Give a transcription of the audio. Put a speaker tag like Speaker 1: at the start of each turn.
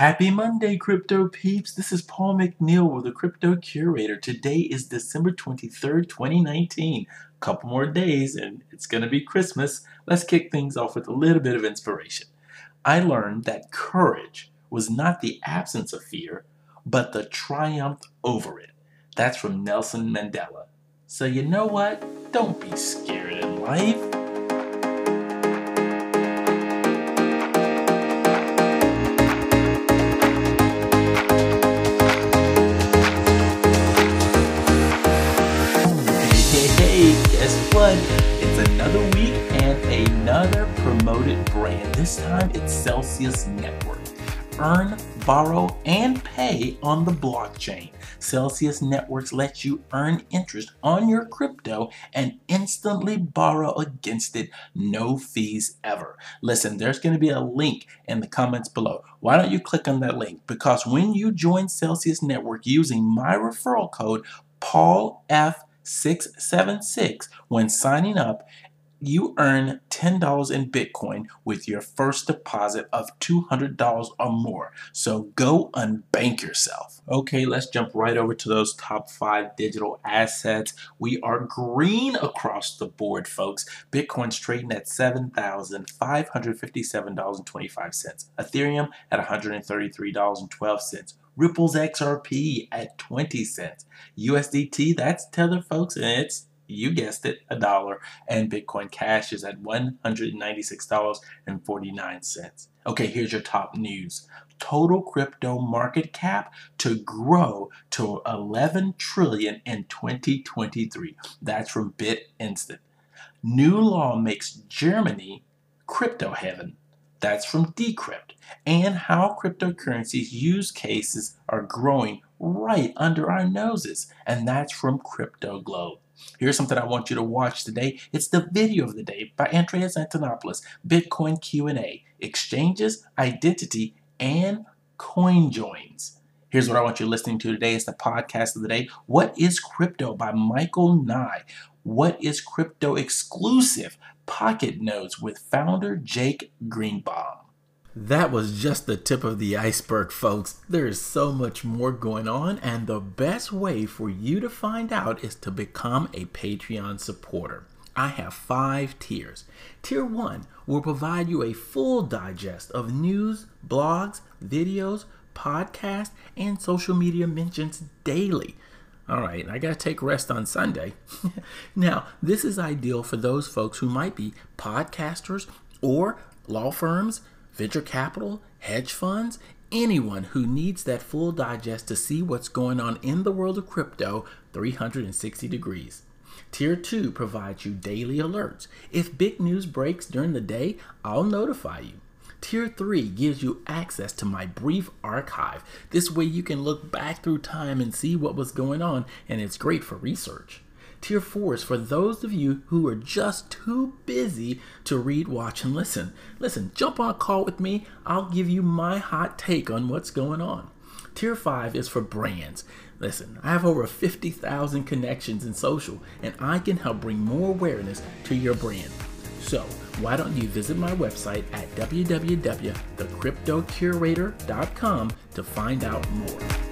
Speaker 1: Happy Monday, crypto peeps. This is Paul McNeil with the Crypto Curator. Today is December 23rd, 2019. A couple more days and it's going to be Christmas. Let's kick things off with a little bit of inspiration. I learned that courage was not the absence of fear, but the triumph over it. That's from Nelson Mandela. So, you know what? Don't be scared in life. It's another week and another promoted brand. This time it's Celsius Network. Earn, borrow, and pay on the blockchain. Celsius Networks lets you earn interest on your crypto and instantly borrow against it, no fees ever. Listen, there's going to be a link in the comments below. Why don't you click on that link? Because when you join Celsius Network using my referral code, Paul F 676 when signing up you earn $10 in Bitcoin with your first deposit of $200 or more. So go unbank yourself. Okay, let's jump right over to those top five digital assets. We are green across the board, folks. Bitcoin's trading at $7,557.25. Ethereum at $133.12. Ripple's XRP at 20 cents. USDT, that's Tether, folks, and it's you guessed it, a dollar, and Bitcoin Cash is at $196.49. Okay, here's your top news. Total crypto market cap to grow to 11 trillion in 2023. That's from BitInstant. New law makes Germany crypto heaven. That's from Decrypt. And how cryptocurrencies use cases are growing right under our noses. And that's from Crypto Globe. Here's something I want you to watch today. It's the video of the day by Andreas Antonopoulos, Bitcoin Q&A, exchanges, identity, and coin joins. Here's what I want you listening to today. It's the podcast of the day. What is crypto by Michael Nye? What is crypto exclusive? Pocket notes with founder Jake Greenbaum.
Speaker 2: That was just the tip of the iceberg, folks. There is so much more going on, and the best way for you to find out is to become a Patreon supporter. I have five tiers. Tier 1 will provide you a full digest of news, blogs, videos, podcasts, and social media mentions daily. All right, I got to take rest on Sunday. now, this is ideal for those folks who might be podcasters or law firms venture capital, hedge funds, anyone who needs that full digest to see what's going on in the world of crypto 360 degrees. Tier 2 provides you daily alerts. If big news breaks during the day, I'll notify you. Tier 3 gives you access to my brief archive. This way you can look back through time and see what was going on, and it's great for research. Tier 4 is for those of you who are just too busy to read, watch, and listen. Listen, jump on a call with me. I'll give you my hot take on what's going on. Tier 5 is for brands. Listen, I have over 50,000 connections in social, and I can help bring more awareness to your brand. So, why don't you visit my website at www.thecryptocurator.com to find out more.